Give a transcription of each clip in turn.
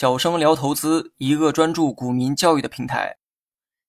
小生聊投资，一个专注股民教育的平台。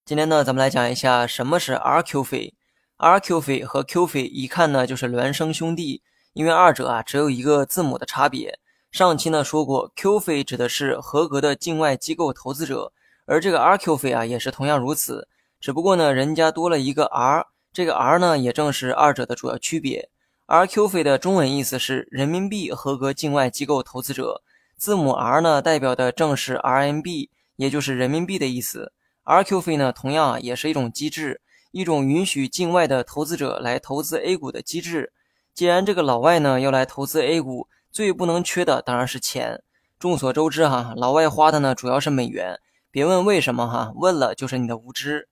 今天呢，咱们来讲一下什么是 RQ 费。RQ 费和 Q 费一看呢就是孪生兄弟，因为二者啊只有一个字母的差别。上期呢说过，Q 费指的是合格的境外机构投资者，而这个 RQ 费啊也是同样如此，只不过呢人家多了一个 R，这个 R 呢也正是二者的主要区别。RQ 费的中文意思是人民币合格境外机构投资者。字母 R 呢，代表的正是 RMB，也就是人民币的意思。RQ 费呢，同样啊，也是一种机制，一种允许境外的投资者来投资 A 股的机制。既然这个老外呢要来投资 A 股，最不能缺的当然是钱。众所周知哈，老外花的呢主要是美元。别问为什么哈，问了就是你的无知。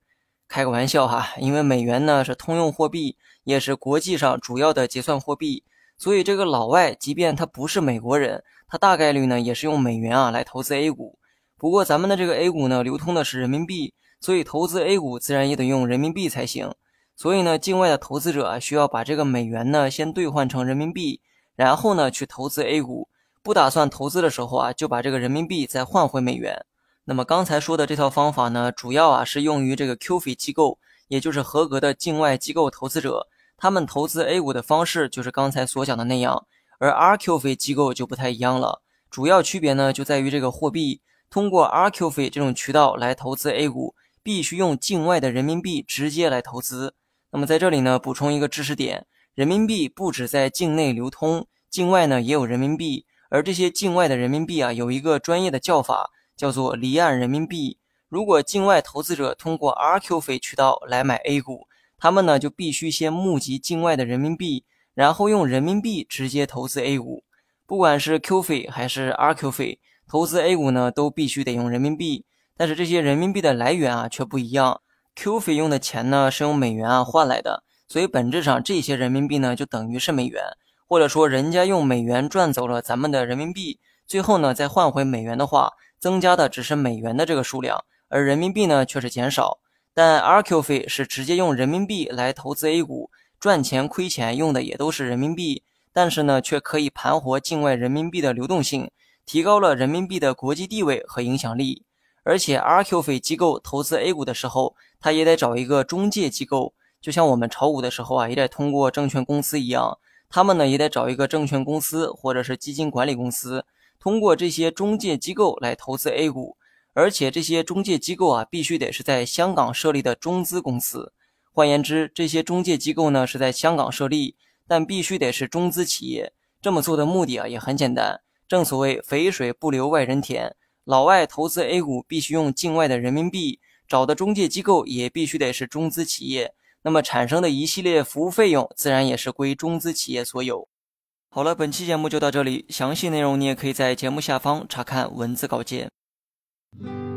开个玩笑哈，因为美元呢是通用货币，也是国际上主要的结算货币，所以这个老外即便他不是美国人。他大概率呢也是用美元啊来投资 A 股，不过咱们的这个 A 股呢流通的是人民币，所以投资 A 股自然也得用人民币才行。所以呢，境外的投资者啊需要把这个美元呢先兑换成人民币，然后呢去投资 A 股。不打算投资的时候啊，就把这个人民币再换回美元。那么刚才说的这套方法呢，主要啊是用于这个 QF 机构，也就是合格的境外机构投资者，他们投资 A 股的方式就是刚才所讲的那样。而 RQ 费机构就不太一样了，主要区别呢就在于这个货币。通过 RQ 费这种渠道来投资 A 股，必须用境外的人民币直接来投资。那么在这里呢，补充一个知识点：人民币不止在境内流通，境外呢也有人民币。而这些境外的人民币啊，有一个专业的叫法，叫做离岸人民币。如果境外投资者通过 RQ 费渠道来买 A 股，他们呢就必须先募集境外的人民币。然后用人民币直接投资 A 股，不管是 Q 费还是 RQ 费，投资 A 股呢都必须得用人民币。但是这些人民币的来源啊却不一样，Q 费用的钱呢是用美元啊换来的，所以本质上这些人民币呢就等于是美元，或者说人家用美元赚走了咱们的人民币，最后呢再换回美元的话，增加的只是美元的这个数量，而人民币呢却是减少。但 RQ 费是直接用人民币来投资 A 股。赚钱亏钱用的也都是人民币，但是呢，却可以盘活境外人民币的流动性，提高了人民币的国际地位和影响力。而且，RQ 费机构投资 A 股的时候，他也得找一个中介机构，就像我们炒股的时候啊，也得通过证券公司一样，他们呢也得找一个证券公司或者是基金管理公司，通过这些中介机构来投资 A 股。而且，这些中介机构啊，必须得是在香港设立的中资公司。换言之，这些中介机构呢是在香港设立，但必须得是中资企业。这么做的目的啊也很简单，正所谓肥水不流外人田。老外投资 A 股必须用境外的人民币，找的中介机构也必须得是中资企业。那么产生的一系列服务费用，自然也是归中资企业所有。好了，本期节目就到这里，详细内容你也可以在节目下方查看文字稿件。Mm-hmm.